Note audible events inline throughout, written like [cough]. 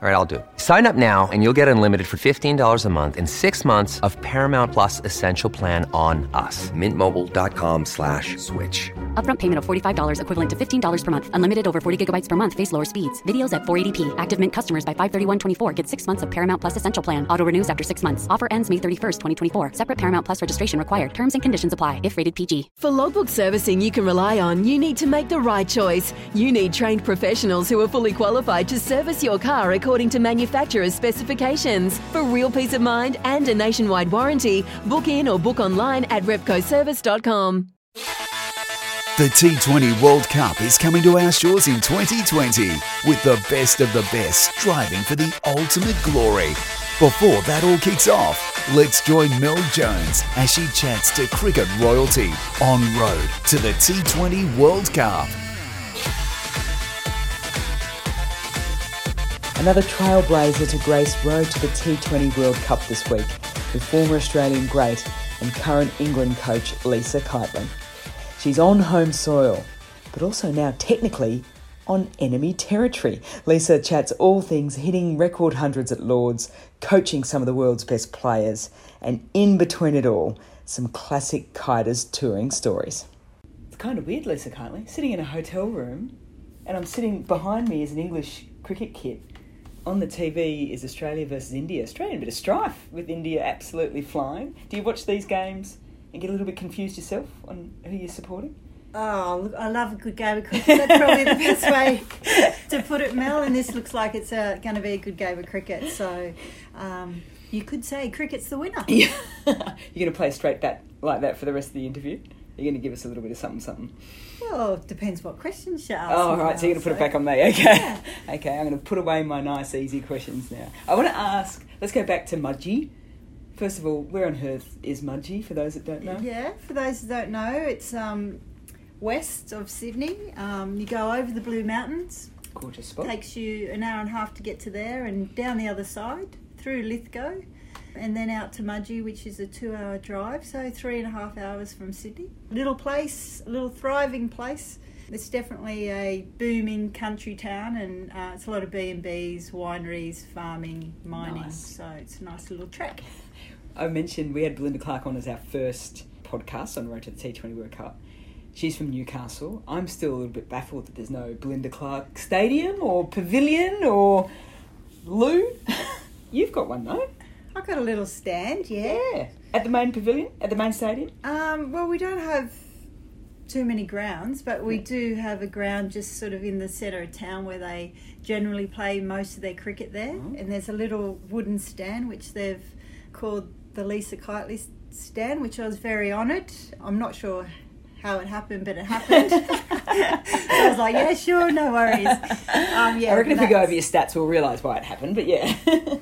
All right, I'll do it. Sign up now and you'll get unlimited for $15 a month in six months of Paramount Plus Essential Plan on us. Mintmobile.com slash switch. Upfront payment of $45 equivalent to $15 per month. Unlimited over 40 gigabytes per month. Face lower speeds. Videos at 480p. Active Mint customers by 531.24 get six months of Paramount Plus Essential Plan. Auto renews after six months. Offer ends May 31st, 2024. Separate Paramount Plus registration required. Terms and conditions apply if rated PG. For logbook servicing you can rely on, you need to make the right choice. You need trained professionals who are fully qualified to service your car according to manufacturer's specifications. For real peace of mind and a nationwide warranty, book in or book online at repcoservice.com. The T20 World Cup is coming to our shores in 2020 with the best of the best striving for the ultimate glory. Before that all kicks off, let's join Mel Jones as she chats to cricket royalty on road to the T20 World Cup. Another trailblazer to grace road to the T20 World Cup this week with former Australian great and current England coach Lisa Keightley. She's on home soil, but also now technically on enemy territory. Lisa chats all things hitting record hundreds at Lords, coaching some of the world's best players, and in between it all, some classic kiters touring stories. It's kind of weird, Lisa Keightley, sitting in a hotel room, and I'm sitting behind me is an English cricket kit on the TV is Australia versus India. Australian bit of strife with India absolutely flying. Do you watch these games and get a little bit confused yourself on who you're supporting? Oh, look, I love a good game of cricket. That's probably the best way to put it, Mel. And this looks like it's uh, going to be a good game of cricket. So um, you could say cricket's the winner. Yeah. [laughs] you're going to play straight bat like that for the rest of the interview? You're going to give us a little bit of something, something. Well, it depends what questions you ask. Oh, right. So you're going to put it back on me. [laughs] Okay. Yeah. Okay. I'm going to put away my nice, easy questions now. I want to ask. Let's go back to Mudgee. First of all, where on earth is Mudgee? For those that don't know. Yeah. For those that don't know, it's um, west of Sydney. Um, you go over the Blue Mountains. Gorgeous spot. Takes you an hour and a half to get to there, and down the other side through Lithgow and then out to Mudgee, which is a two hour drive, so three and a half hours from Sydney. Little place, little thriving place. It's definitely a booming country town, and uh, it's a lot of B and B's, wineries, farming, mining. Nice. So it's a nice little track. I mentioned we had Belinda Clark on as our first podcast on Road to the T20 World Cup. She's from Newcastle. I'm still a little bit baffled that there's no Belinda Clark Stadium or Pavilion or loo. [laughs] You've got one, though. I've got a little stand, yeah. Yeah. At the main pavilion? At the main stadium? Um, well, we don't have too many grounds, but we do have a ground just sort of in the centre of town where they generally play most of their cricket there. Oh. And there's a little wooden stand which they've called the Lisa Keightley stand, which I was very honoured. I'm not sure how it happened, but it happened. [laughs] [laughs] so I was like, yeah, sure, no worries. [laughs] Um, yeah, I reckon if we go over your stats, we'll realise why it happened, but yeah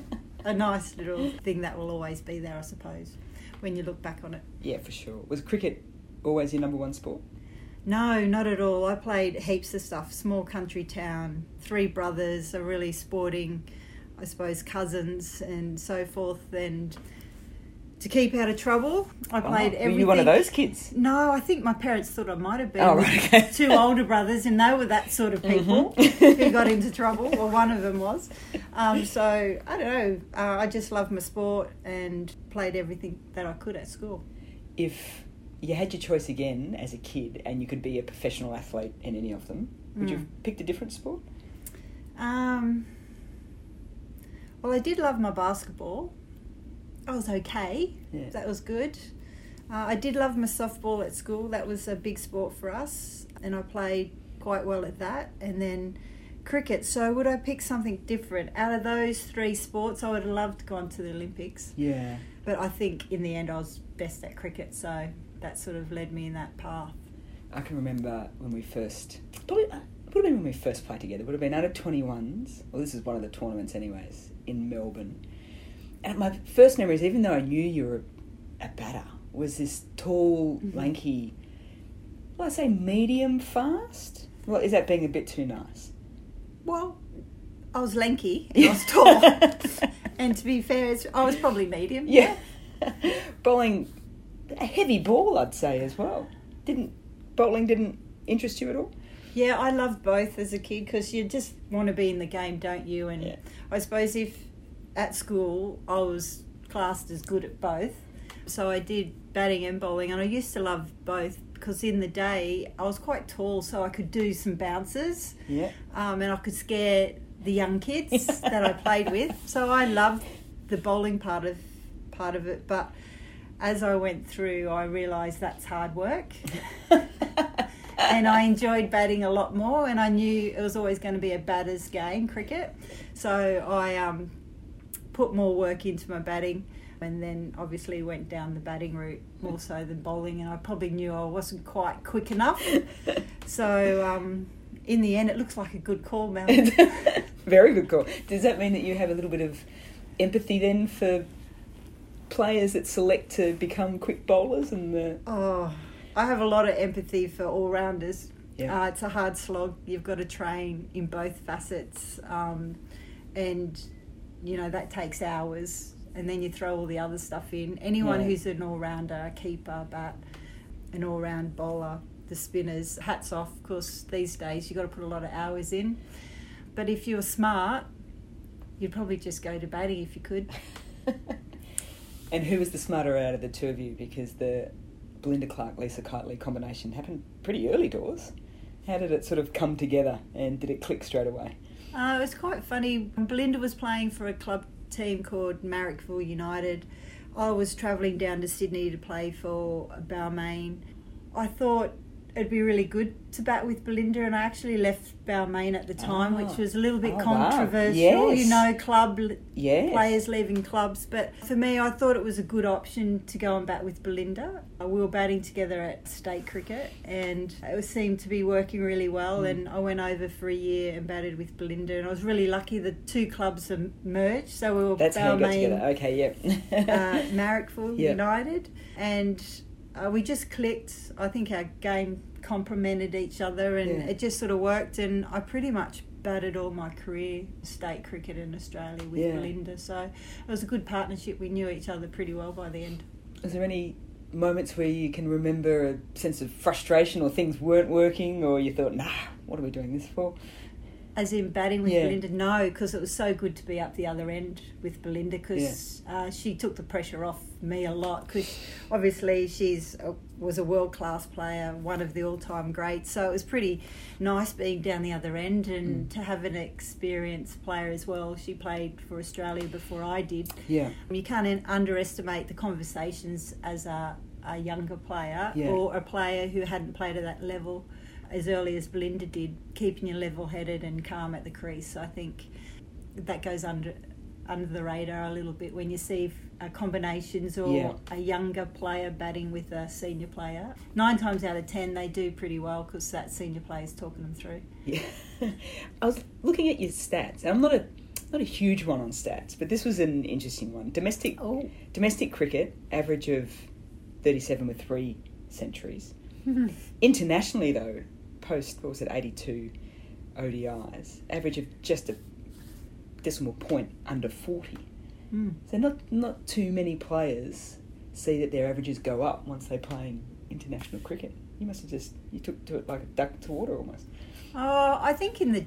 a nice little thing that will always be there, I suppose, when you look back on it. Yeah, for sure. Was cricket always your number one sport? No, not at all. I played heaps of stuff. Small country town, three brothers, a really sporting, I suppose, cousins and so forth. And to keep out of trouble. I played oh, everything. Were you one of those kids? No, I think my parents thought I might have been. Oh, right, okay. [laughs] Two older brothers, and they were that sort of people mm-hmm. who [laughs] got into trouble. Well, one of them was. Um, so I don't know. Uh, I just loved my sport and played everything that I could at school. If you had your choice again as a kid, and you could be a professional athlete in any of them, would mm. you have picked a different sport? Um. Well, I did love my basketball. I was okay. Yeah. That was good. Uh, I did love my softball at school. That was a big sport for us, and I played quite well at that. And then cricket. So would I pick something different out of those three sports? I would have loved to go on to the Olympics. Yeah. But I think in the end I was best at cricket, so that sort of led me in that path. I can remember when we first probably it would have been when we first played together. It would have been under twenty ones. Well, this is one of the tournaments, anyways, in Melbourne and my first memories, even though I knew you were a batter, was this tall, mm-hmm. lanky, well, I say medium fast. Well, is that being a bit too nice? Well, I was lanky and I was [laughs] tall. [laughs] and to be fair, I was probably medium. Yeah. [laughs] Bowling a heavy ball, I'd say, as well. didn't bowling didn't interest you at all? Yeah, I loved both as a kid because you just want to be in the game, don't you? And Yeah. I suppose if at school I was classed as good at both, so I did batting and bowling, and I used to love both because in the day I was quite tall, so I could do some bounces, Yeah. um, and I could scare the young kids [laughs] that I played with. So I loved the bowling part of part of it, but as I went through, I realised that's hard work. [laughs] and I enjoyed batting a lot more, and I knew it was always going to be a batter's game, cricket. So I um, put more work into my batting, and then obviously went down the batting route more so than bowling. And I probably knew I wasn't quite quick enough. [laughs] so um, in the end, it looks like a good call, Mel. [laughs] Very good call. Does that mean that you have a little bit of empathy then for players that select to become quick bowlers and the Oh, I have a lot of empathy for all rounders. Yeah. Uh, it's a hard slog. You've got to train in both facets, um, and you know that takes hours. And then you throw all the other stuff in. Anyone Yeah. who's an all rounder, a keeper, bat, an all round bowler, the spinners, hats off. Of course, these days you've got to put a lot of hours in. But if you're smart, you'd probably just go to batting if you could. [laughs] And who was the smarter out of the two of you? Because the Belinda Clark Lisa Keightley combination happened pretty early doors. How did it sort of come together and did it click straight away? Uh, it was quite funny. Belinda was playing for a club team called Marrickville United. I was travelling down to Sydney to play for Balmain. I thought it'd be really good to bat with Belinda, and I actually left Balmain at the time, Ah. which was a little bit Oh, wow. controversial. Yes. You know, club Yes. players leaving clubs. But for me, I thought it was a good option to go and bat with Belinda. Uh, We were batting together at state cricket, and it seemed to be working really well. Mm. And I went over for a year and batted with Belinda, and I was really lucky. The two clubs are merged, so we were That's how you got Balmain. Okay, yep. uh, Marrickville [laughs] Yeah. United, and uh, we just clicked. I think our game complemented each other, and Yeah. it just sort of worked. And I pretty much batted all my career state cricket in Australia with Yeah. Belinda, so it was a good partnership. We knew each other pretty well by the end. Is there any moments where you can remember a sense of frustration or things weren't working or you thought, nah, what are we doing this for? As in batting with Yeah. Belinda, no, because it was so good to be up the other end with Belinda because uh, she took the pressure off me a lot because obviously she's a, was a world class player, one of the all time greats. So it was pretty nice being down the other end and to have an experienced player as well. She played for Australia before I did. Yeah. You can't un- underestimate the conversations as a, a younger player Yeah. or a player who hadn't played at that level as early as Belinda did, keeping you level headed and calm at the crease. I think that goes under under the radar a little bit when you see uh, combinations or Yeah. a younger player batting with a senior player. Nine times out of ten, they do pretty well because that senior player is talking them through. Yeah. [laughs] I was looking at your stats. I'm not a not a huge one on stats, but this was an interesting one. Domestic Oh. domestic cricket, average of 37 with three centuries. [laughs] Internationally, though, post what was it, 82 ODIs, average of just a decimal point under 40. Mm. So not not too many players see that their averages go up once they play playing international cricket. You must have just you took to it like a duck to water almost. Oh, I think in the,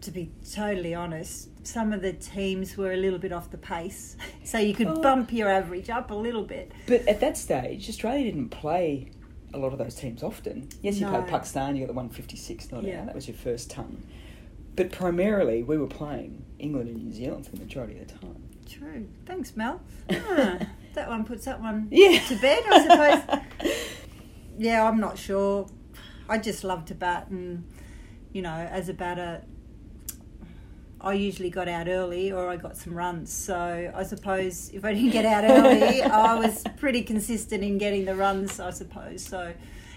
to be totally honest, some of the teams were a little bit off the pace, [laughs] so you could Oh. bump your average up a little bit. But at that stage, Australia didn't play a lot of those teams often. Yes, you No. played Pakistan, you got the 156 not Yeah. out, that was your first ton. But primarily, we were playing England and New Zealand for the majority of the time. True. Thanks, Mel. [laughs] Ah, that one puts that one Yeah. to bed, I suppose. [laughs] yeah, I'm not sure. I just love to bat, and you know, as a batter, I usually got out early or I got some runs. So I suppose if I didn't get out early, I [laughs] was pretty consistent in getting the runs. I suppose so.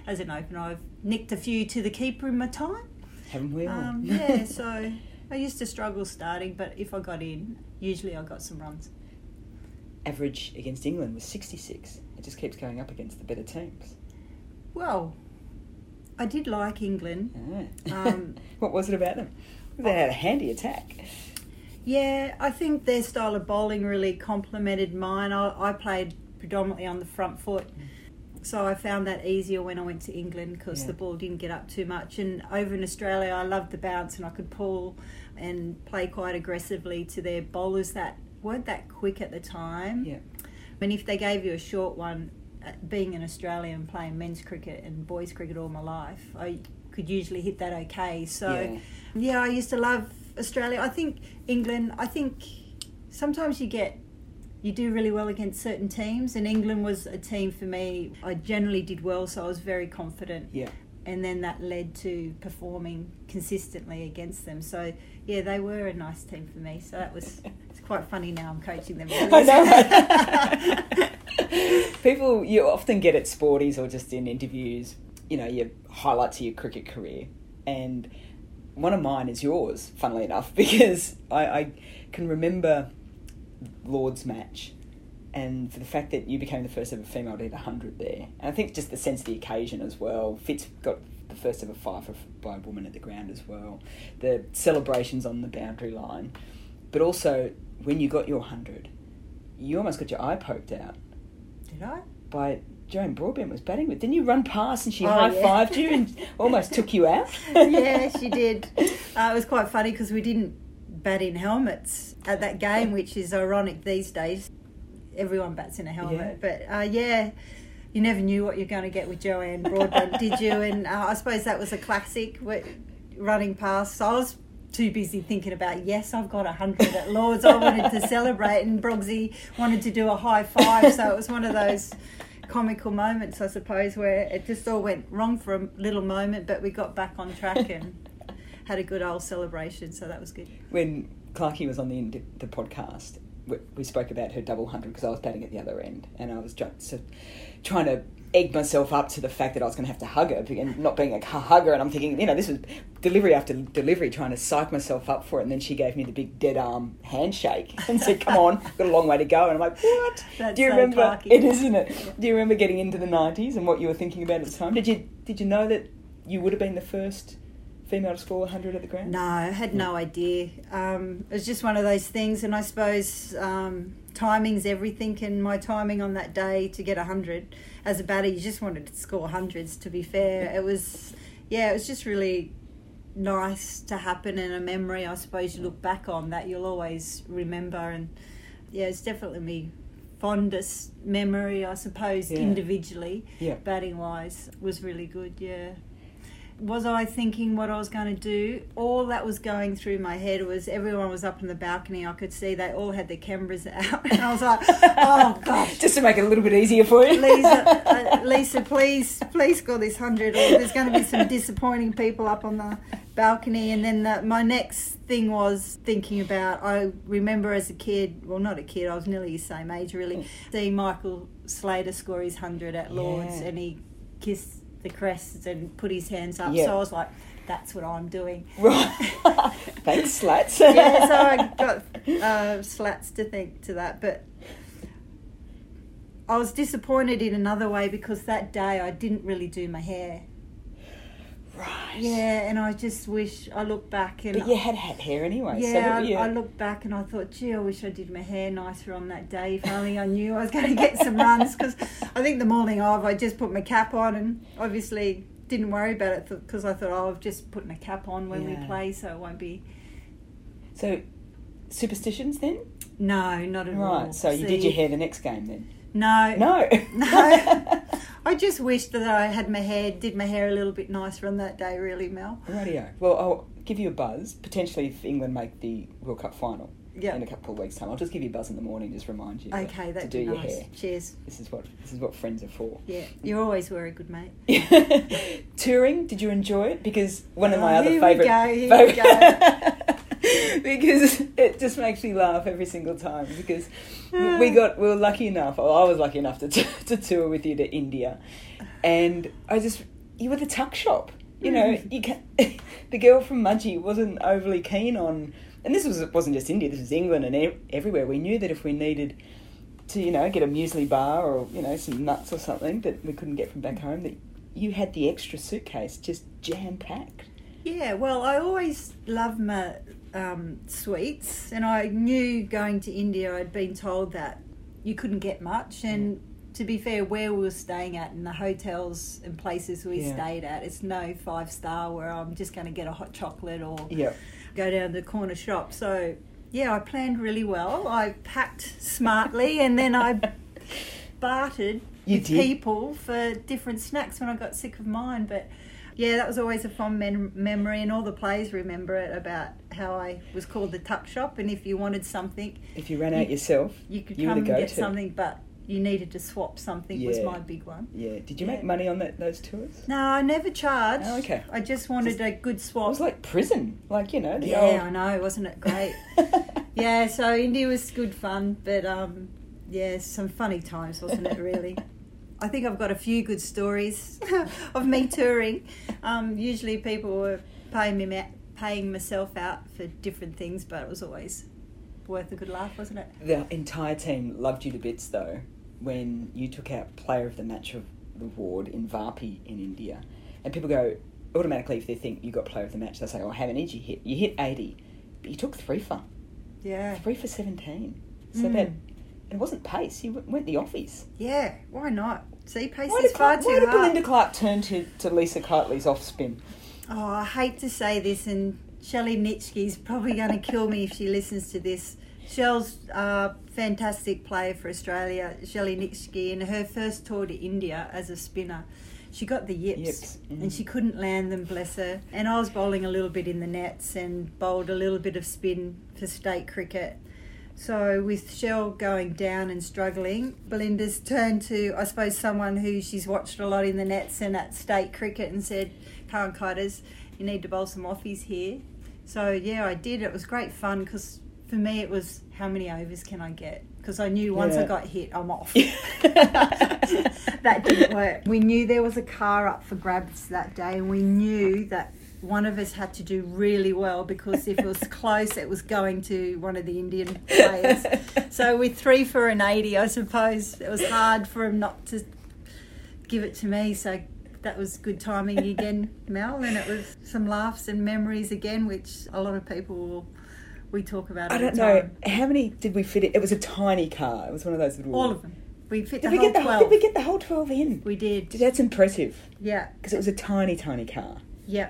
As an opener, I've nicked a few to the keeper in my time. Haven't we all? Um, [laughs] yeah, so I used to struggle starting, but if I got in, usually I got some runs. Average against England was 66. It just keeps going up against the better teams. Well, I did like England. Ah. Um, [laughs] what was it about them? They had a handy attack. Yeah, I think their style of bowling really complemented mine. I, I played predominantly on the front foot. so I found that easier when I went to England because Yeah. the ball didn't get up too much. And over in Australia, I loved the bounce and I could pull and play quite aggressively to their bowlers that weren't that quick at the time. Yeah. And if they gave you a short one, uh, being an Australian playing men's cricket and boys cricket all my life, I could usually hit that okay. So, Yeah. Yeah, I used to love Australia. I think England, I think sometimes you get, you do really well against certain teams, and England was a team for me. I generally did well, so I was very confident. Yeah. And then that led to performing consistently against them. So, yeah, they were a nice team for me. So that was, it's quite funny now I'm coaching them. [laughs] I know. [laughs] People, you often get at sporties or just in interviews, you know, your highlights of your cricket career. And one of mine is yours, funnily enough, [laughs] because I, I can remember Lord's match and for the fact that you became the first ever female to hit 100 there. And I think just the sense of the occasion as well. Fitz got the first ever five by a woman at the ground as well. The celebrations on the boundary line. But also, when you got your 100, you almost got your eye poked out Did I? by Joan Broadbent was batting with. Didn't you run past and she Oh, high yeah. fived you and [laughs] almost took you out? yeah, she [laughs] did. Uh, it was quite funny because we didn't bat in helmets at that game, which is ironic these days. Everyone bats in a helmet, but uh, yeah, you never knew what you're going to get with Joanne Broadbent, did you? And uh, I suppose that was a classic, running past. So I was too busy thinking about yes, I've got a hundred at Lords. I wanted to [laughs] celebrate, and Brogsy wanted to do a high five. So it was one of those comical moments, I suppose, where it just all went wrong for a little moment, but we got back on track [laughs] and had a good old celebration. So that was good. when Clarkey was on the the podcast, we, we spoke about her double hundred because I was batting at the other end, and I was just so, trying to egg myself up to the fact that I was going to have to hug her, and not being a hugger, and I'm thinking, you know, this was delivery after delivery, trying to psych myself up for it, and then she gave me the big dead arm handshake and said, "Come on, I've got a long way to go," and I'm like, "What?" That's Do you so remember? Clarkey. It is, isn't it? Do you remember getting into the '90s and what you were thinking about at the time? Did you did you know that you would have been the first female to score 100 at the ground? No, I had no idea. Um, it was just one of those things, and I suppose um, timing's everything. And my timing on that day to get hundred as a batter, you just wanted to score hundreds. To be fair, it was, yeah, it was just really nice to happen and a memory. I suppose you look back on that, you'll always remember. And yeah, it's definitely me fondest memory, I suppose, Yeah. individually, Yeah. batting wise, was really good. Yeah was I thinking what I was going to do? All that was going through my head was everyone was up in the balcony. I could see they all had their cameras [laughs] out, and I was like, "Oh gosh, Just to make it a little bit easier for you. Lisa, [laughs] uh, Lisa, please, please score this hundred. Or there's going to be some disappointing people up on the balcony." And then the, my next thing was thinking about. I remember as a kid, well, not a kid, I was nearly the same age, really, seeing Michael Slater score his hundred at Lords, Yeah. and he kissed the crest and put his hands up. Yeah. So I was like, "That's what I'm doing." Right. [laughs] Thanks, Slats. yeah, so I got uh, slats to think to that, but I was disappointed in another way because that day I didn't really do my hair. Right. Yeah, and I just wish I look back and But you had had hair anyway. yeah, were you- I, I looked back and I thought, gee, I wish I did my hair nicer on that day. If only I knew I was going to get some runs. Because I think the morning of, I just put my cap on and obviously didn't worry about it because I thought, oh, I've just put my cap on when Yeah. we play, so it won't be. So, superstitions then? No, not at all. Right. So you did See? your hair the next game then? No, No. [laughs] [laughs] no. I just wish that I had my hair, did my hair a little bit nicer on that day, really, Mel. Radio. Well, I'll give you a buzz. Potentially, if England make the World Cup final Yeah. in a couple of weeks' time, I'll just give you a buzz in the morning, just remind you. to- Okay, to that'd do be your nice. hair. Cheers. This is what this is what friends are for. Yeah, you always were a good mate. [laughs] Touring, did you enjoy it? Because one of my Oh, other here we favourite. go, here we [laughs] [laughs] because it just makes me laugh every single time. Because we ah. got we were lucky enough. Or I was lucky enough to [laughs] to tour with you to India, and I just you were the tuck shop. You know, mm. you can [laughs] The girl from Mudgee wasn't overly keen on, and this was wasn't just India. This was England and e- everywhere. We knew that if we needed to, you know, get a muesli bar or you know some nuts or something that we couldn't get from back home, that you had the extra suitcase just jam packed. Yeah, well, I always love my um, sweets, and I knew going to India, I'd been told that you couldn't get much, and to be fair, where we were staying at and the hotels and places we Yeah. stayed at, it's no five star where I'm just going to get a hot chocolate or Yeah. go down to the corner shop. So, yeah, I planned really well. I packed smartly and then I [laughs] bartered You with did? people for different snacks when I got sick of mine. But yeah, that was always a fond mem- memory, and all the players remember it about how I was called the tuck shop. And if you wanted something, If you ran out yourself, you could you come and get go-to. something, but you needed to swap something was my big one. Yeah. Did you Yeah. make money on that, those tours? No, I never charged. Oh, okay. I just wanted a good swap. It was like prison, like you know the yeah, I know, wasn't it great? [laughs] yeah, so India was good fun, but um, yeah, some funny times, wasn't it? Really. [laughs] I think I've got a few good stories [laughs] of me touring. Um, usually, people were paying me, paying myself out for different things, but it was always worth a good laugh, wasn't it? The entire team loved you to bits though when you took out Player of the Match of the Award in Varpi in India. And people go, automatically, if they think you got Player of the Match, they say, oh, how many did you hit? You hit 80, but you took three for. Yeah, Three for 17. So Mm. that, it wasn't pace, you went the offies. yeah. Why not? See, pace Why is far Clark, too why did hard. Belinda Clark turn to, to Lisa Keightley's off spin? Oh, I hate to say this, and Shelley Nitschke's probably going to kill me if she listens to this. Shell's a fantastic player for Australia, Shelley Nitschke, in her first tour to India as a spinner. She got the yips, Yips, mm. and she couldn't land them, bless her. And I was bowling a little bit in the nets and bowled a little bit of spin for state cricket. So with Shell going down and struggling, Belinda's turned to, I suppose, someone who she's watched a lot in the nets and at state cricket and said, Karen Kiters, you need to bowl some offies here. So yeah, I did. It was great fun because for me it was how many overs can I get? Because I knew once I got hit, I'm off. [laughs] [laughs] that didn't work. We knew there was a car up for grabs that day, and we knew that one of us had to do really well because if it was [laughs] close, it was going to one of the Indian players. So with three for an 80, I suppose it was hard for him not to give it to me. So that was good timing again, [laughs] Mel, and it was some laughs and memories again, which a lot of people will we talk about. I don't know. How many did we fit in? It was a tiny car. It was one of those little. All of them. We fit Did the we whole get the whole? 12. Did we get the whole twelve in? We did. That's impressive Yeah, because it was a tiny, tiny car. yeah.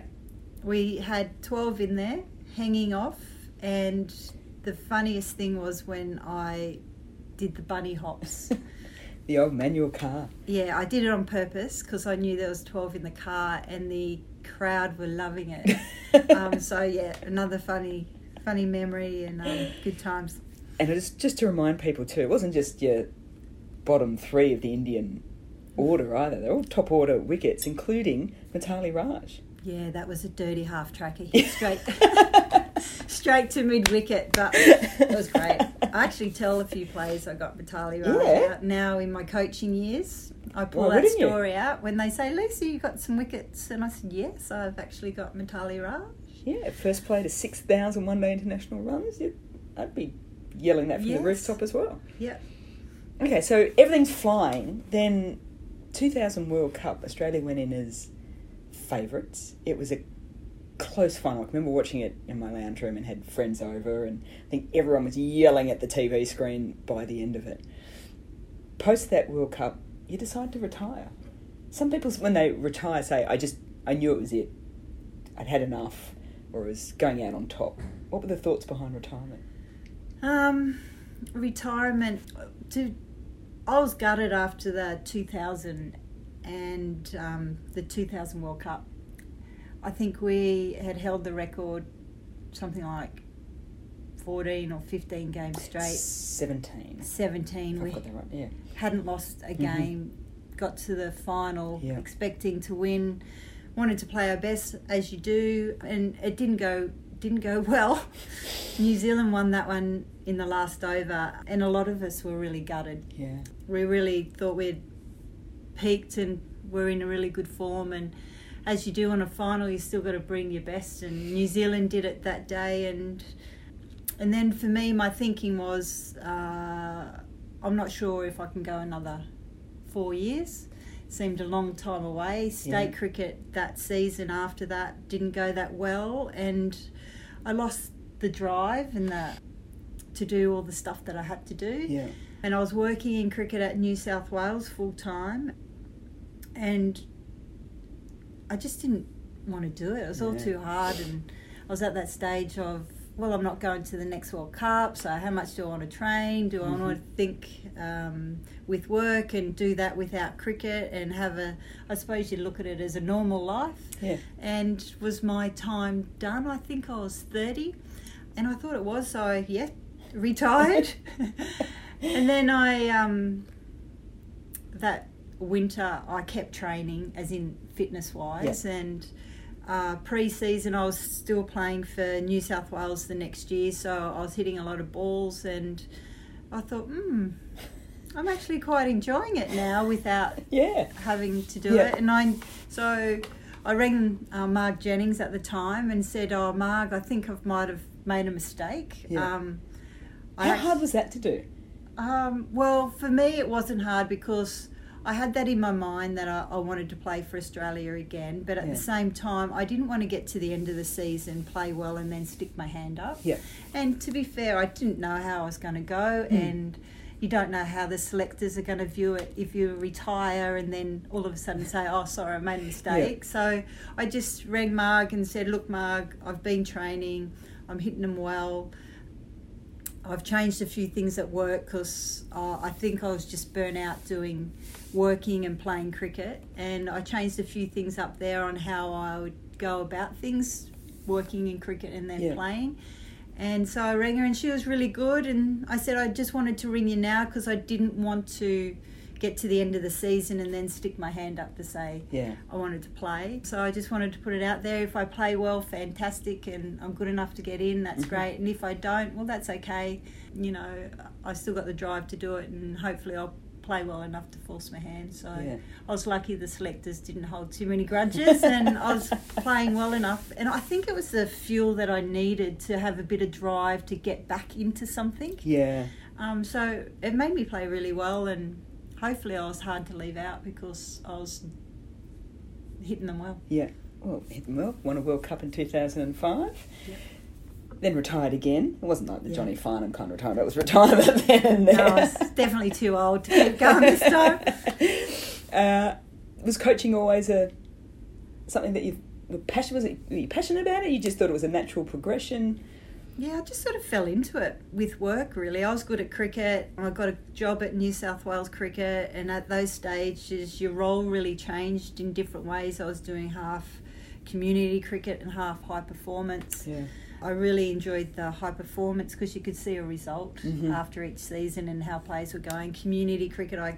We had 12 in there hanging off, and the funniest thing was when I did the bunny hops. [laughs] The old manual car. yeah, I did it on purpose because I knew there was 12 in the car, and the crowd were loving it. [laughs] um, so yeah, another funny, funny memory and um, good times. And is just to remind people too, it wasn't just your bottom three of the Indian order either. They're all top order wickets, including Mithali Raj. Yeah, that was a dirty half tracker. Hit [laughs] straight, [laughs] straight to mid wicket, but it was great. I actually tell a few players I got Mithali Raj Yeah. out now in my coaching years. I pull Well, that wouldn't you? story out when they say, "Lucy, you got some wickets," and I said, "Yes, I've actually got Mithali Raj." Yeah, first play to 6,000 one day international runs. I'd be yelling that from Yes. the rooftop as well. Yeah, Okay, so everything's flying. Then 2000 World Cup, Australia went in as favourites. It was a close final. I remember watching it in my lounge room and had friends over, and I think everyone was yelling at the TV screen by the end of it. Post that World Cup, you decide to retire. Some people, when they retire, say, "I just, I knew it was it. I'd had enough, or it was going out on top." What were the thoughts behind retirement? um, retirement. To I was gutted after the 2000 and um, the 2000 World Cup. I think we had held the record something like 14 or 15 games straight. Seventeen. 17. We I've right. Yeah. hadn't lost a game, got to the final, Yeah. expecting to win, wanted to play our best as you do, and it didn't go didn't go [laughs] well. New Zealand won that one in the last over, and a lot of us were really gutted. Yeah. We really thought we'd peaked and were in a really good form and as you do on a final you still got to bring your best and New Zealand did it that day and and then for me my thinking was uh, I'm not sure if I can go another four years seemed a long time away state Yeah. cricket that season after that didn't go that well and I lost the drive and the to do all the stuff that I had to do Yeah. And I was working in cricket at New South Wales full time, and I just didn't want to do it. It was all too hard, and I was at that stage of, well, I'm not going to the next World Cup, so how much do I want to train? Do I want Mm-hmm. to think um, with work and do that without cricket and have a, I suppose you look at it as a normal life? Yeah. And was my time done? I think I was 30, and I thought it was, so I, yeah, retired. [laughs] and then I, um, that winter, I kept training, as in fitness wise, and uh, pre-season I was still playing for New South Wales the next year, so I was hitting a lot of balls, and I thought, hmm, I'm actually quite enjoying it now without [laughs] Yeah. having to do Yeah. it. And I so I rang uh, Marg Jennings at the time and said, "Oh, Marg, I think I might have made a mistake." Yeah. Um, How hard was that to do? um, well, for me, it wasn't hard because I had that in my mind that I, I wanted to play for Australia again. But at Yeah. the same time, I didn't want to get to the end of the season, play well, and then stick my hand up. Yeah. And to be fair, I didn't know how I was going to go, Hmm. and you don't know how the selectors are going to view it if you retire and then all of a sudden say, "Oh, sorry, I made a mistake." So I just rang Marg and said, "Look, Marg, I've been training. I'm hitting them well." I've changed a few things at work because uh, I think I was just burnt out doing working and playing cricket, and I changed a few things up there on how I would go about things, working in cricket and then Yeah. playing. And so I rang her, and she was really good. And I said I just wanted to ring you now because I didn't want to get to the end of the season and then stick my hand up to say Yeah. I wanted to play. So I just wanted to put it out there. If I play well, fantastic, and I'm good enough to get in, that's great. And if I don't, well, that's okay. You know, I still got the drive to do it, and hopefully I'll play well enough to force my hand. So Yeah. I was lucky the selectors didn't hold too many grudges, [laughs] and I was playing well enough. And I think it was the fuel that I needed to have a bit of drive to get back into something. Yeah. Um, so it made me play really well, and hopefully I was hard to leave out because I was hitting them well. Yeah. Well, hit them well. Won a World Cup in 2005. Then retired again. It wasn't like the Yeah. Johnny Farnham kind of retirement. It was retirement [laughs] then. No, I was definitely too old to keep going this time. [laughs] Uh, was coaching always a something that you were passionate? Was it were you passionate about it? You just thought it was a natural progression. Yeah, I just sort of fell into it with work really. I was good at cricket. I got a job at New South Wales Cricket, and at those stages, your role really changed in different ways. I was doing half community cricket and half high performance. Yeah. I really enjoyed the high performance because you could see a result Mhm. after each season and how players were going. Community cricket, I,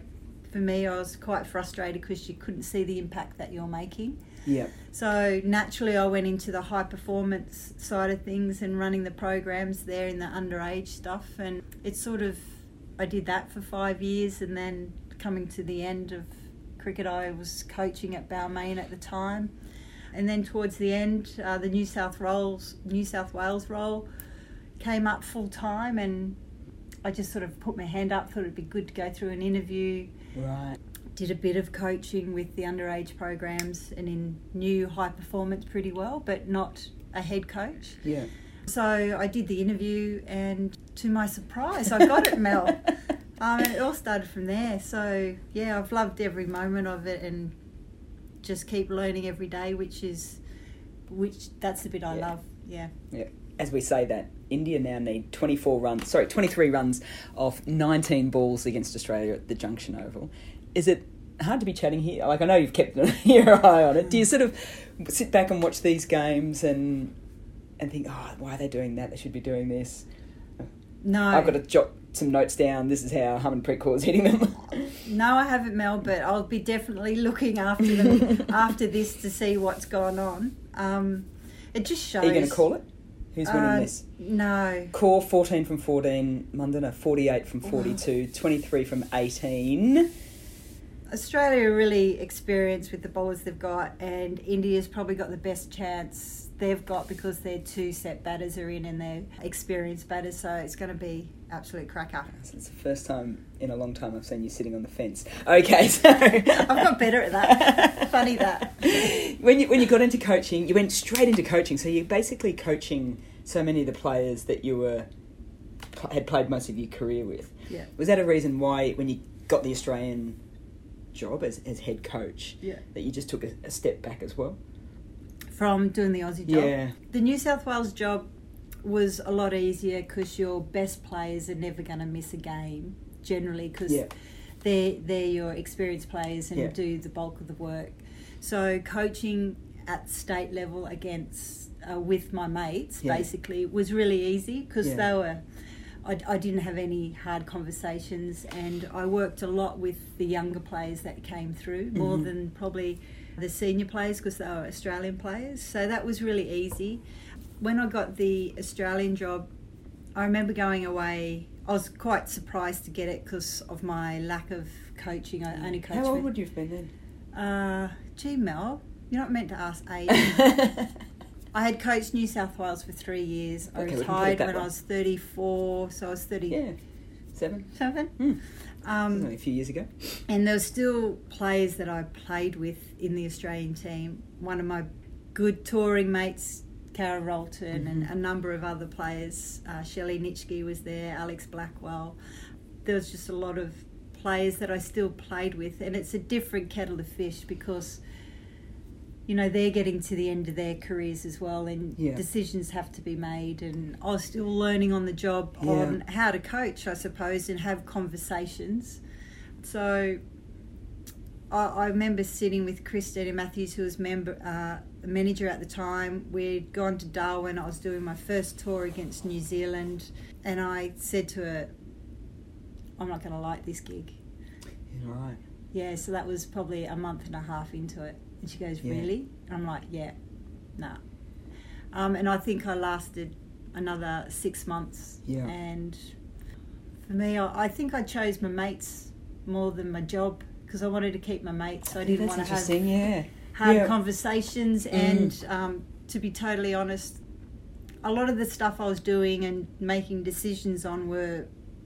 for me, I was quite frustrated because you couldn't see the impact that you're making. Yeah. So naturally, I went into the high performance side of things and running the programs there in the underage stuff. And it's sort of, I did that for five years, and then coming to the end of cricket, I was coaching at Balmain at the time. And then towards the end, uh, the New South Wales New South Wales role came up full time, and I just sort of put my hand up. Thought it'd be good to go through an interview Right. Did a bit of coaching with the underage programs and in new high performance pretty well, but not a head coach. Yeah. So I did the interview, and to my surprise, I got it, Mel. [laughs] Um, it all started from there. So yeah, I've loved every moment of it, and just keep learning every day, which is, which that's the bit I Yeah. love. Yeah. Yeah. As we say that, India now need 24 runs, sorry, 23 runs off 19 balls against Australia at the Junction Oval. Is it hard to be chatting here? Like, I know you've kept [laughs] your eye on it. Do you sort of sit back and watch these games and and think, oh, why are they doing that? They should be doing this. No, I've got to jot some notes down. This is how Hum and Harmanpreet Kaur's hitting them. [laughs] No, I haven't, Mel, but I'll be definitely looking after them [laughs] after this to see what's going on. Um, it just shows. Are you going to call it? Who's winning Uh, this? No. Kaur 14 from 14, Mandhana 48 from 42, 23 from 18. Australia really experienced with the bowlers they've got, and India's probably got the best chance they've got because their two set batters are in and they're experienced batters, so it's going to be absolute cracker. It's the first time in a long time I've seen you sitting on the fence. Okay, [laughs] so I've got better at that. Funny that. [laughs] when you when you got into coaching, you went straight into coaching. So you're basically coaching so many of the players that you were had played most of your career with. Yeah. Was that a reason why, when you got the Australian job as, as head coach, Yeah. that you just took a, a step back as well? From doing the Aussie job. Yeah. The New South Wales job was a lot easier because your best players are never going to miss a game generally because Yeah. they're, they're your experienced players and Yeah. do the bulk of the work. So coaching at state level against uh, with my mates Yeah. basically was really easy because they were I, I didn't have any hard conversations and I worked a lot with the younger players that came through more Mm-hmm. than probably the senior players because they were Australian players so that was really easy when I got the Australian job I remember going away I was quite surprised to get it because of my lack of coaching I only coached How old with- would you have been then? uh, gee, Mel, you're not meant to ask age. [laughs] I had coached New South Wales for three years. I Okay, we can put it retired when way. I was 34, so I was 37. yeah, seven. Um, Only a few years ago. and there were still players that I played with in the Australian team. One of my good touring mates, Karen Rolton, and a number of other players. Uh, Shelley Nitschke was there, Alex Blackwell. There was just a lot of players that I still played with, and it's a different kettle of fish because. You know they're getting to the end of their careers as well, and Yeah. decisions have to be made. And I was still learning on the job Yeah. on how to coach, I suppose, and have conversations. So I, I remember sitting with Chris Christina Matthews, who was member uh, manager at the time. We'd gone to Darwin. I was doing my first tour against New Zealand, and I said to her, "I'm not going to like this gig." Yeah, right. Yeah, so that was probably a month and a half into it, and she goes, Yeah. "Really?" And I'm like, "Yeah, nah." Um, and I think I lasted another six months. Yeah. And for me, I, I think I chose my mates more than my job because I wanted to keep my mates. So I didn't want to have. Yeah. hard Yeah. Mm. conversations and um, to be totally honest a lot of the stuff i was doing and making decisions on were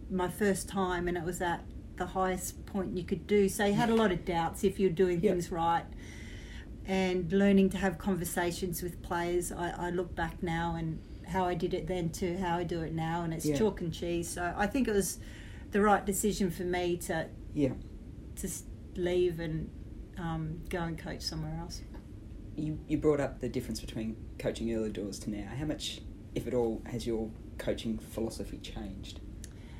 my first time and it was at the highest point you could do so you had a lot of doubts if you're doing things right and learning to have conversations with players I, I look back now and how i did it then to how i do it now and it's Yeah. chalk and cheese so i think it was the right decision for me to Yeah. to leave and um, go and coach somewhere else You you brought up the difference between coaching early doors to now. How much, if at all, has your coaching philosophy changed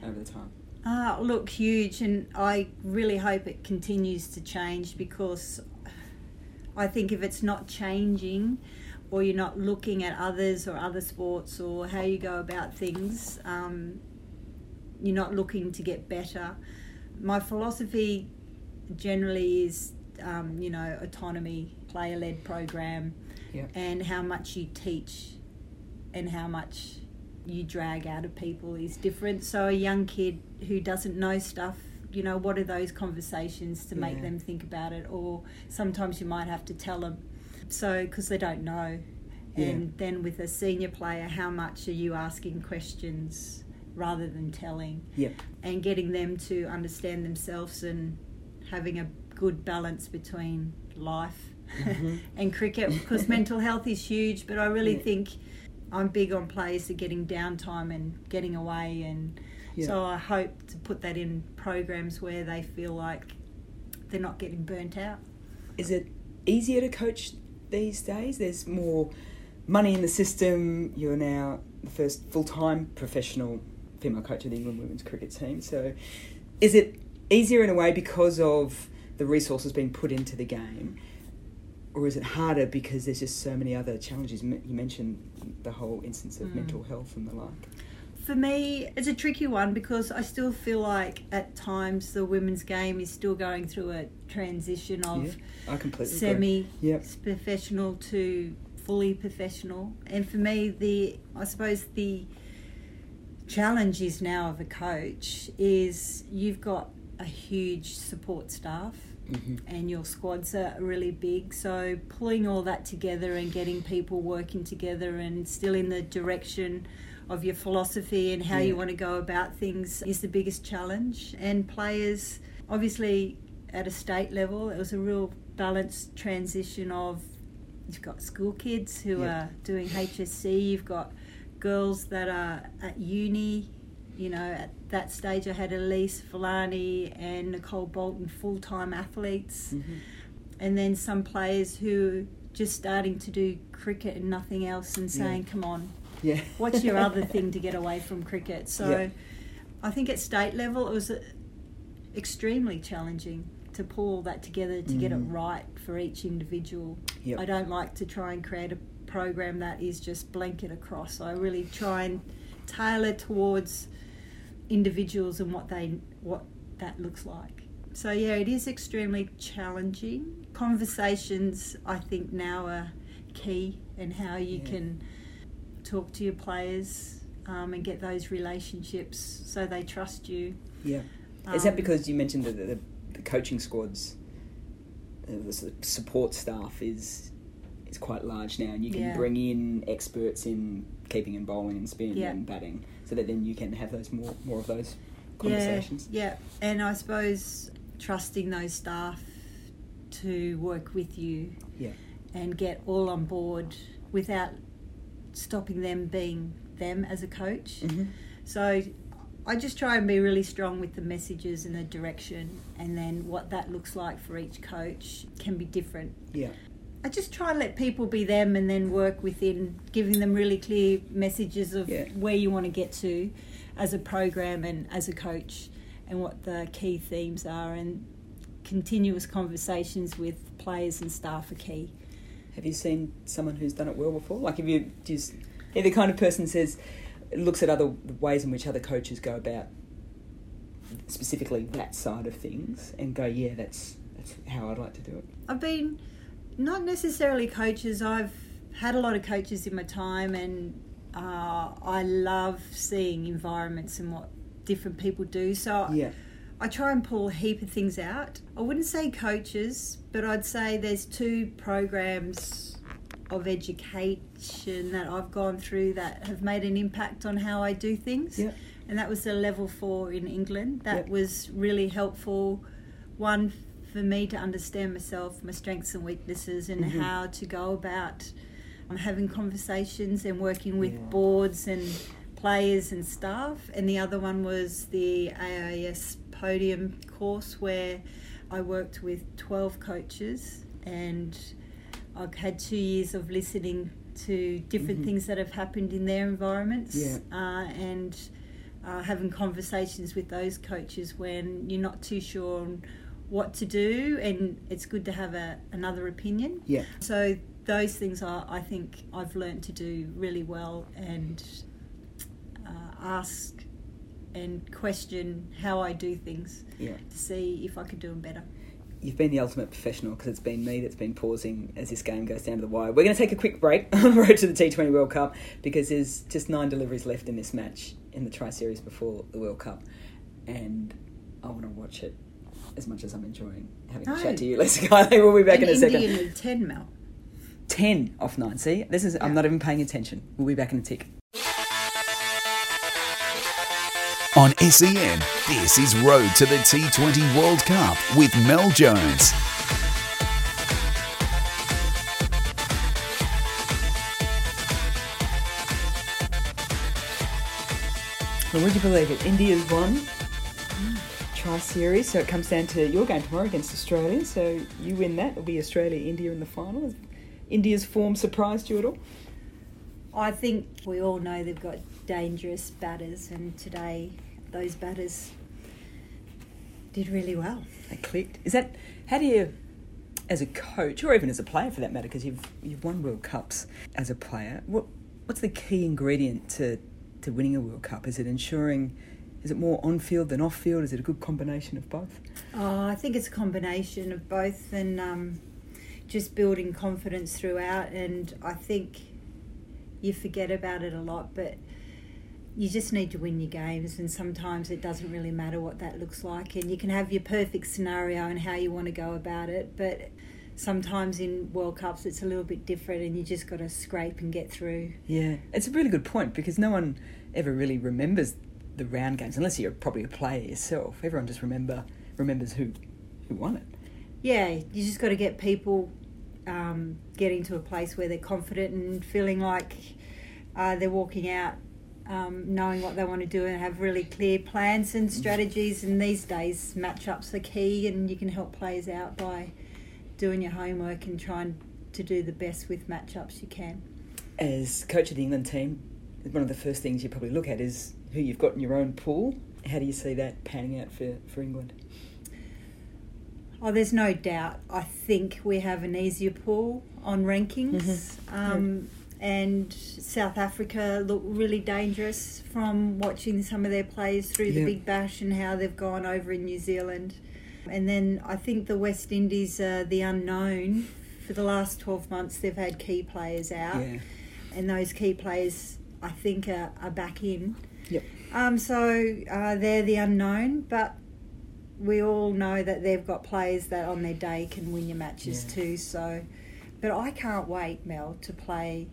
over the time? Ah, look, huge, and I really hope it continues to change because I think if it's not changing, or you're not looking at others or other sports or how you go about things, um, you're not looking to get better. My philosophy generally is, um, you know, autonomy, player-led program, Yeah. and how much you teach and how much you drag out of people is different. So a young kid who doesn't know stuff, you know, what are those conversations to make Yeah. them think about it? Or sometimes you might have to tell them, so because they don't know. Yeah. And then with a senior player, how much are you asking questions rather than telling? Yeah. and getting them to understand themselves and having a good balance between life mm-hmm. [laughs] and cricket because mental health is huge but i really Yeah. think i'm big on players are getting downtime and getting away and Yeah. so i hope to put that in programs where they feel like they're not getting burnt out Is it easier to coach these days? There's more money in the system. You're now the first full time professional female coach of the England women's cricket team. So, is it easier in a way because of the resources being put into the game? Or is it harder because there's just so many other challenges? You mentioned the whole instance of mm. mental health and the like. For me, it's a tricky one because I still feel like at times the women's game is still going through a transition of Yeah, I completely agree. semi Yep. professional to fully professional. And for me, the I suppose the challenge is now of a coach is you've got a huge support staff mm-hmm. and your squads are really big so pulling all that together and getting people working together and still in the direction of your philosophy and how Yeah. you want to go about things is the biggest challenge and players obviously at a state level it was a real balanced transition of you've got school kids who Yeah. are doing HSC you've got girls that are at uni you know, at that stage I had Elyse Villani and Nicole Bolton full time athletes, Mm-hmm. and then some players who just starting to do cricket and nothing else and saying, "Come on, Yeah. what's your other [laughs] thing to get away from cricket?" So, Yeah. I think at state level it was uh, extremely challenging to pull all that together to get it right for each individual. Mm. Yep. I don't like to try and create a program that is just blanket across. I really try and tailor towards individuals and what they what that looks like. So yeah, it is extremely challenging. Conversations I think now are key and how you Yeah. can talk to your players um, and get those relationships so they trust you. Yeah. Is that Um, because you mentioned that the, the, the coaching squads, uh, the support staff is is quite large now, and you can Yeah. bring in experts in keeping and bowling and spin Yeah. and batting, so that then you can have those more more of those conversations. Yeah, yeah, and I suppose trusting those staff to work with you Yeah. and get all on board without stopping them being them as a coach. Mhm. So I just try and be really strong with the messages and the direction, and then what that looks like for each coach can be different. Yeah. I just try and let people be them and then work within giving them really clear messages of Yeah. where you want to get to as a program and as a coach and what the key themes are and continuous conversations with players and staff are key. Have you seen someone who's done it well before? Like, have you just you the kind of person says looks at other ways in which other coaches go about specifically that side of things and go, yeah, that's that's how I'd like to do it. I've been not necessarily coaches. I've had a lot of coaches in my time, and uh, I love seeing environments and what different people do. So Yeah. I try and pull a heap of things out. I wouldn't say coaches, but I'd say there's two programs of education that I've gone through that have made an impact on how I do things. Yeah. And that was the level four in England. That Yep. was really helpful. One for me to understand myself, my strengths and weaknesses, and Mhm. how to go about um, having conversations and working with Yeah. boards and players and staff. And the other one was the AIS podium course where I worked with 12 coaches and I've had two years of listening to different Mhm. things that have happened in their environments Yeah. uh, and uh, having conversations with those coaches when you're not too sure on what to do and it's good to have a, another opinion. Yeah. So those things are, I think, I've learned to do really well and uh, ask and question how I do things Yeah. to see if I could do them better. You've been the ultimate professional because it's been me that's been pausing as this game goes down to the wire. We're going to take a quick break [laughs] on the road to the T20 World Cup because there's just nine deliveries left in this match in the Tri Series before the World Cup, and I want to watch it as much as I'm enjoying having a No. chat to you, [laughs] Lisa Keightley. We'll be back in a India second. need 10 Mel. 10 off 9. See, this is I'm not even paying attention. We'll be back in a tick. On SEN, this is Road to the T20 World Cup with Mel Jones. Well, would you believe it? India's won Tri Series, so it comes down to your game tomorrow against Australia. So you win that, it'll be Australia India in the final. Has India's form surprised you at all? I think we all know they've got dangerous batters, and today those batters did really well. They clicked. Is that how do you, as a coach or even as a player for that matter, because you've you've won World Cups as a player. What what's the key ingredient to to winning a World Cup? Is it ensuring? Is it more on field than off field? Is it a good combination of both? Oh, I think it's a combination of both, and um, just building confidence throughout. And I think you forget about it a lot, but you just need to win your games. And sometimes it doesn't really matter what that looks like. And you can have your perfect scenario and how you want to go about it, but sometimes in World Cups it's a little bit different, and you just got to scrape and get through. Yeah, it's a really good point because no one ever really remembers the round games unless you're probably a player yourself. Everyone just remember remembers who who won it. yeah, you just got to get people um, getting to a place where they're confident and feeling like uh, they're walking out um, knowing what they want to do and have really clear plans and strategies. And these days, matchups are key, and you can help players out by doing your homework and trying to do the best with matchups you can. As coach of the England team, one of the first things you probably look at is who you've got in your own pool. How do you see that panning out for, for England? Oh, there's no doubt. I think we have an easier pool on rankings. Mm-hmm. Um, And South Africa look really dangerous from watching some of their plays through the. Big Bash and how they've gone over in New Zealand. And then I think the West Indies are the unknown. For the last 12 months, they've had key players out. Yeah. And those key players, I think, are, are back in. Yep. Um, so uh, they're the unknown, but we all know that they've got players that on their day can win your matches Yeah. too. So, but I can't wait, Mel, to play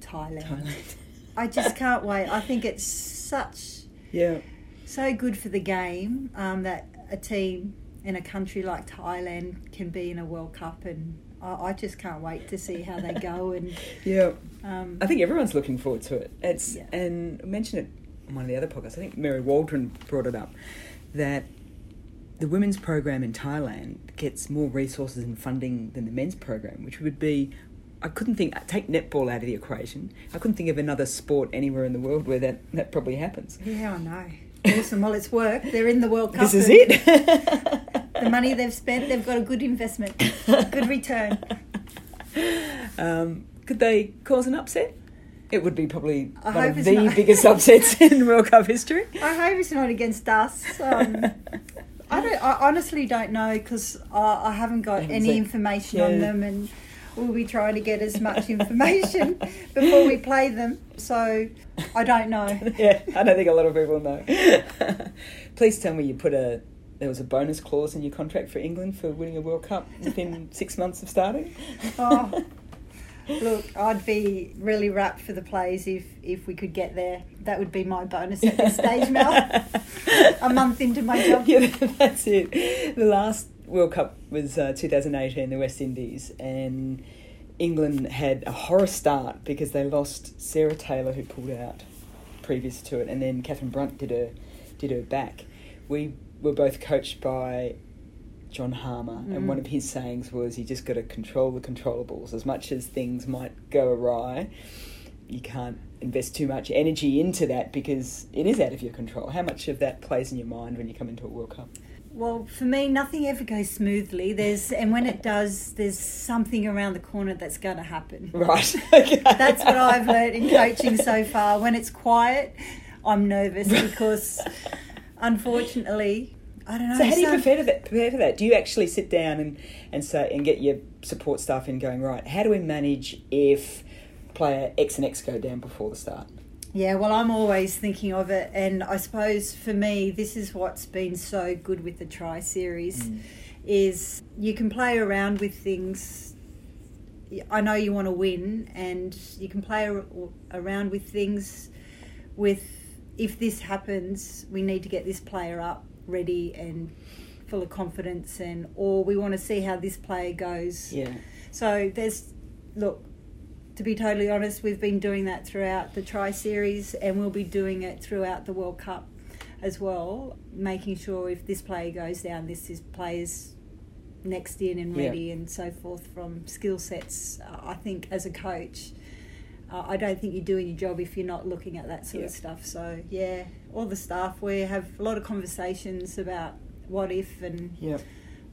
Thailand. Thailand. I just [laughs] can't wait. I think it's such Yeah. so good for the game um, that a team in a country like Thailand can be in a World Cup, and I, I just can't wait to see how they go. [laughs] And Yeah. um, I think everyone's looking forward to it. It's Yeah. and I mentioned it on one of the other podcasts. I think Mary Waldron brought it up that the women's program in Thailand gets more resources and funding than the men's program, which would be. I couldn't think take netball out of the equation. I couldn't think of another sport anywhere in the world where that, that probably happens. yeah, I know. Awesome. Well, it's worked. They're in the World Cup. This is it. [laughs] The money they've spent, they've got a good investment, good return. [laughs] um, could they cause an upset? It would be probably I one of the not. biggest [laughs] upsets in World Cup history. I hope it's not against us. Um, I don't. I honestly don't know because I, I haven't got Haven't any seen- information Yeah. on them, and we'll be trying to get as much information [laughs] before we play them. So I don't know. [laughs] yeah, I don't think a lot of people know. [laughs] Please tell me you put a there was a bonus clause in your contract for England for winning a World Cup within six months of starting. Oh, look, I'd be really rapt for the plays if if we could get there. That would be my bonus at this stage, Mel. a month into my job. yeah, that's it. The last World Cup was uh, 2018, the West Indies, and England had a horror start because they lost Sarah Taylor, who pulled out previous to it, and then Katherine Brunt did her did her back. We were both coached by John Harmer, and one of his sayings was, "You just got to control the controllables. As much as things might go awry, you can't invest too much energy into that because it is out of your control. How much of that plays in your mind when you come into a World Cup? Well, for me, nothing ever goes smoothly. There's and when it does, there's something around the corner that's going to happen. Right. [laughs] Okay. That's what I've learned in coaching so far. When it's quiet, I'm nervous [laughs] because, unfortunately, I don't know. So how do you prepare for that? Prepare for that? Do you actually sit down and, and say and get your support staff in going right? How do we manage if player X and X go down before the start? Yeah, well, I'm always thinking of it, and I suppose for me, this is what's been so good with the Tri series, mm. is you can play around with things. I know you want to win, and you can play ar- around with things. With if this happens, we need to get this player up, ready and full of confidence, and or we want to see how this player goes. Yeah. So there's, look, to be totally honest, we've been doing that throughout the Tri Series and we'll be doing it throughout the World Cup as well, making sure if this player goes down, this is players next in and Yeah. ready and so forth from skill sets. Uh, I think as a coach, uh, I don't think you're doing your job if you're not looking at that sort of stuff. So yeah, all the staff we have a lot of conversations about what if and Yeah.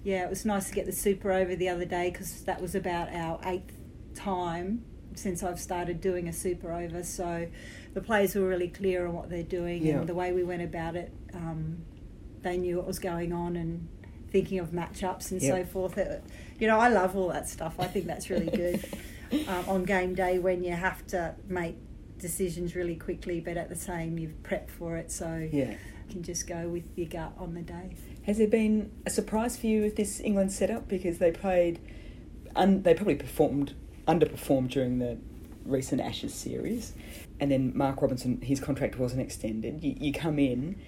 yeah, it was nice to get the super over the other day because that was about our eighth time since I've started doing a super over. So the players were really clear on what they're doing Yeah. and the way we went about it. Um, they knew what was going on and thinking of matchups and so forth. It, you know, I love all that stuff. I think that's really good [laughs] um, on game day when you have to make decisions really quickly, but at the same you've prepped for it, so Yeah. you can just go with your gut on the day. Has there been a surprise for you with this England setup because they played, un, they probably performed underperformed during the recent Ashes series, and then Mark Robinson his contract wasn't extended. You, you come in,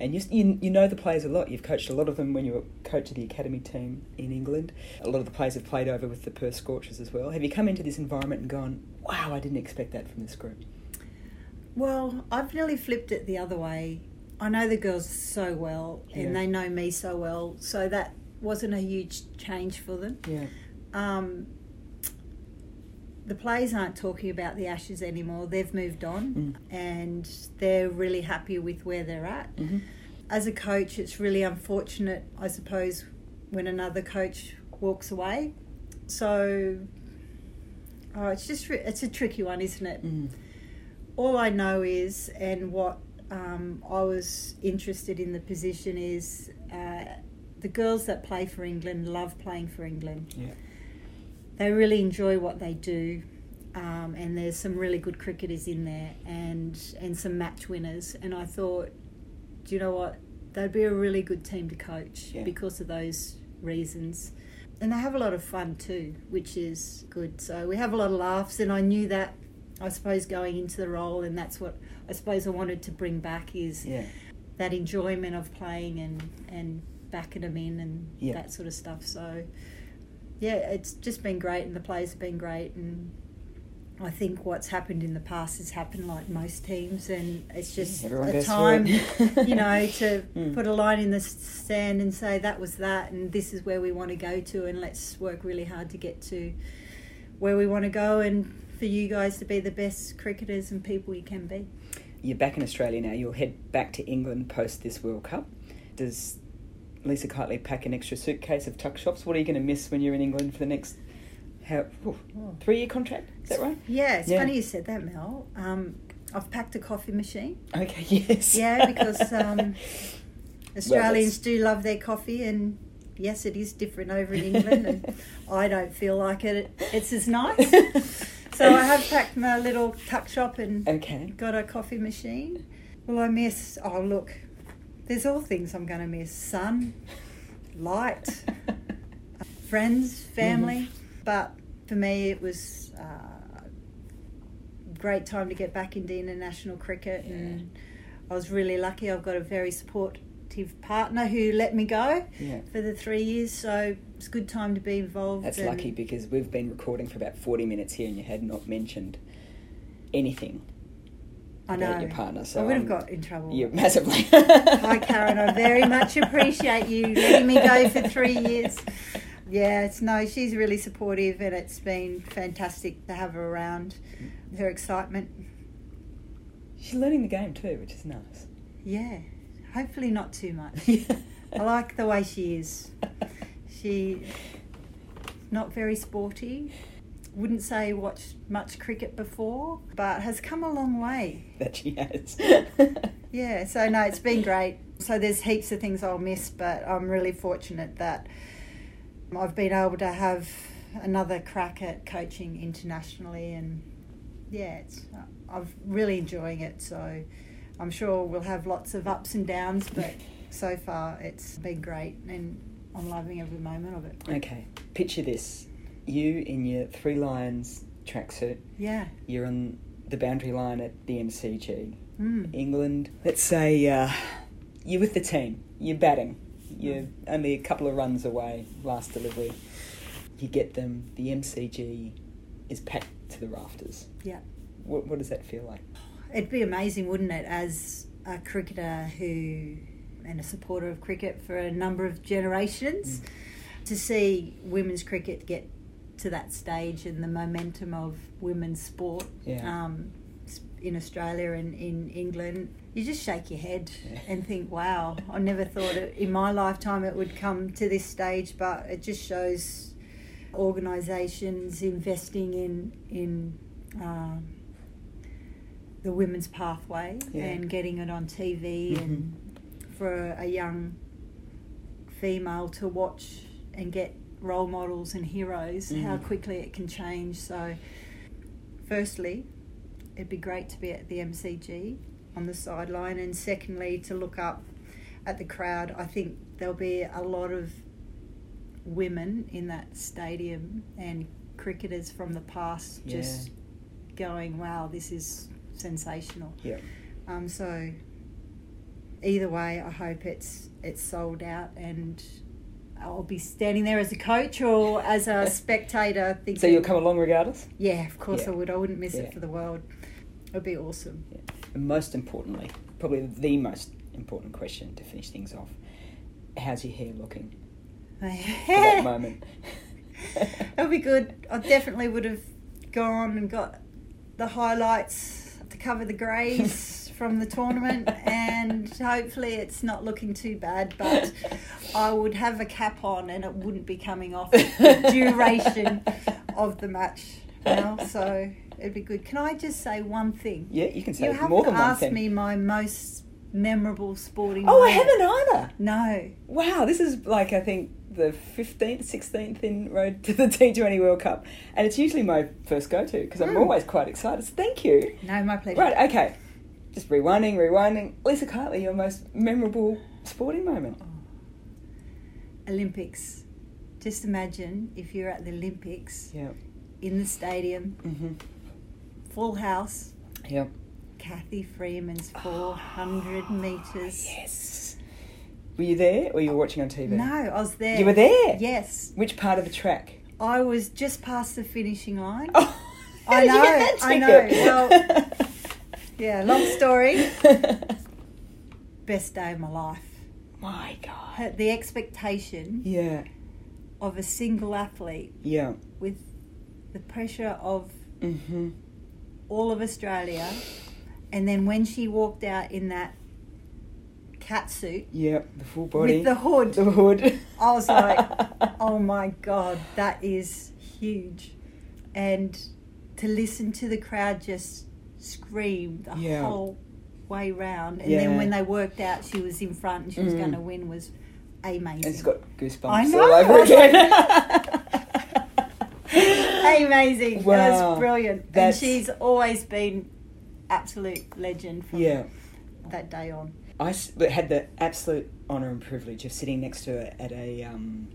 and you, you you know the players a lot. You've coached a lot of them when you were coach of the academy team in England. A lot of the players have played over with the Perth Scorchers as well. Have you come into this environment and gone, "Wow, I didn't expect that from this group"? Well, I've nearly flipped it the other way. I know the girls so well, Yeah. and they know me so well, so that wasn't a huge change for them. Yeah. Um, the players aren't talking about the Ashes anymore. They've moved on, and they're really happy with where they're at. Mhm. As a coach, it's really unfortunate, I suppose, when another coach walks away. So, oh, it's just it's a tricky one, isn't it? Mm. all I know is, and what um, I was interested in the position is, uh, the girls that play for England love playing for England. Yeah. They really enjoy what they do, um, and there's some really good cricketers in there, and and some match winners. And I thought, do you know what? They'd be a really good team to coach Yeah. because of those reasons. And they have a lot of fun too, which is good. So we have a lot of laughs, and I knew that I suppose going into the role, and that's what I suppose I wanted to bring back is Yeah. that enjoyment of playing and and backing them in and Yeah. that sort of stuff. So yeah, it's just been great, and the players have been great, and I think what's happened in the past has happened like most teams, and it's just everyone a time, [laughs] you know, to [laughs] Mm. put a line in the sand and say that was that, and this is where we want to go to, and let's work really hard to get to where we want to go, and for you guys to be the best cricketers and people you can be. You're back in Australia now. You'll head back to England post this World Cup. Does Lisa Keightley pack an extra suitcase of tuck shops? What are you going to miss when you're in England for the next how, three year contract? Is that right? Yeah, it's Yeah. funny you said that, Mel. Um, I've packed a coffee machine. Okay, [laughs] yes. Yeah, because um, Australians do love their coffee, and yes, it is different over in England, and [laughs] I don't feel like it. It's as nice. [laughs] so I have packed my little tuck shop and Okay. got a coffee machine. Will I miss? Oh, look, there's all things I'm going to miss: sun, light, [laughs] friends, family. But for me, it was uh, a great time to get back into international cricket, and I was really lucky. I've got a very supportive partner who let me go Yeah. for the three years, so it's a good time to be involved. That's lucky because we've been recording for about 40 minutes here and you had not mentioned anything I know. your partner. So I would have I'm- got in trouble. Yeah, massively. [laughs] Hi, Karen. I very much appreciate you letting me go for three years. Yeah, it's no, she's really supportive, and it's been fantastic to have her around. Her excitement, She's learning the game too, which is nice. yeah. Hopefully, not too much. [laughs] I like the way she is. She not very sporty. Wouldn't say watched much cricket before, but has come a long way. [laughs] that she has. [laughs] Yeah, so no, it's been [laughs] great. So there's heaps of things I'll miss, but I'm really fortunate that I've been able to have another crack at coaching internationally, and yeah, it's I'm really enjoying it. So I'm sure we'll have lots of ups and downs, but so far it's been great, and I'm loving every moment of it. okay, picture this. You in your Three Lions tracksuit, Yeah. you're on the boundary line at the MCG. Mm. England, let's say uh, you're with the team, you're batting, you're only a couple of runs away, last delivery. You get them, the MCG is packed to the rafters. Yeah. What, what does that feel like? It'd be amazing, wouldn't it, as a cricketer who and a supporter of cricket for a number of generations, to see women's cricket get to that stage and the momentum of women's sport Yeah. um, in Australia and in England. You just shake your head Yeah. and think, "Wow! I never thought it, in my lifetime it would come to this stage." But it just shows organisations investing in in um, the women's pathway Yeah. and getting it on TV and for a young female to watch and get role models and heroes how Mhm. quickly it can change so firstly it'd be great to be at the MCG on the sideline and secondly to look up at the crowd I think there'll be a lot of women in that stadium and cricketers from the past Yeah. just going wow this is sensational Yeah. um, so either way, I hope it's it's sold out and I'll be standing there as a coach or as a [laughs] spectator. Thinking, So you'll come along regardless? Yeah, of course Yeah. I would. I wouldn't miss Yeah. it for the world. It'd be awesome. Yeah. And most importantly, probably the most important question to finish things off: How's your hair looking [laughs] My for that hair. moment? [laughs] It'll be good. I definitely would have gone and got the highlights to cover the greys from the tournament, [laughs] and hopefully it's not looking too bad. But [laughs] I would have a cap on, and it wouldn't be coming off [laughs] the duration of the match. Now, so it'd be good. Can I just say one thing? Yeah, you can say You haven't more than one asked thing. me my most memorable sporting. oh, I haven't either. No. Wow, this is like I think the fifteenth, sixteenth in road to the T Twenty World Cup, and it's usually my first go to because I'm Mm. always quite excited. So thank you. No, my pleasure. Right, okay. Just rewinding, rewinding. Lisa Keightley, your most memorable sporting moment. Olympics. Just imagine if you're at the Olympics Yeah. in the stadium, Mhm. full house, Yep. Cathy Freeman's 400 metres. Yes. Were you there, or you were watching on TV? No, I was there. You were there. Yes. Which part of the track? I was just past the finishing line. Oh, I [laughs] know, I know. Well- [laughs] Yeah, long story. [laughs] Best day of my life. My God. The expectation Yeah. of a single athlete Yeah. with the pressure of Mhm. all of Australia. And then when she walked out in that cat suit Yep. The full body. with the hood, The hood. I was like, [laughs] oh my God, that is huge. And to listen to the crowd just scream the Yeah. whole way round. And Yeah. then when they worked out she was in front and she was Mm. going to win was amazing. And it's got goosebumps I know, all over again. [laughs] amazing. That was brilliant. And she's always been absolute legend from yeah. that day on. I had the absolute honour and privilege of sitting next to her at a um,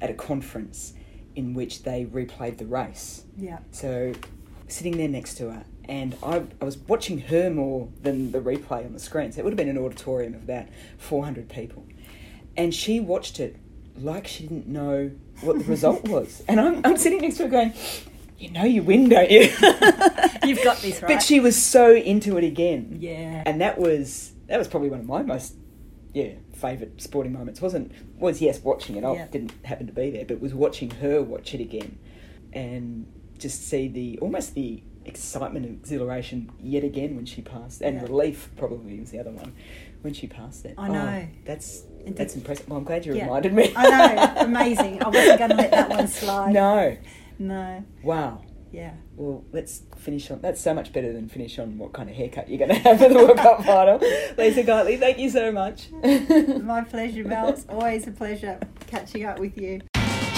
at a conference in which they replayed the race. Yeah. So sitting there next to her, and I, I was watching her more than the replay on the screen. So it would have been an auditorium of about 400 people. And she watched it like she didn't know what the result [laughs] was. And I'm, I'm sitting next to her going, You know you win, don't you? [laughs] You've got this [laughs] right. But she was so into it again. Yeah. And that was that was probably one of my most yeah favourite sporting moments. wasn't was yes watching it. I Yeah. didn't happen to be there, but was watching her watch it again, and just see the almost the excitement and exhilaration yet again when she passed, and Yeah. relief probably was the other one when she passed it. I know. Oh, that's And that's did- impressive. Well, I'm glad you Yeah. reminded me. I know, amazing. I wasn't going to let that one slide. [laughs] no. No. Wow. Yeah. Well, let's finish on. That's so much better than finish on what kind of haircut you're going to have for the World Cup final. [laughs] Lisa Keightley, thank you so much. My pleasure, Mel. It's always a pleasure catching up with you.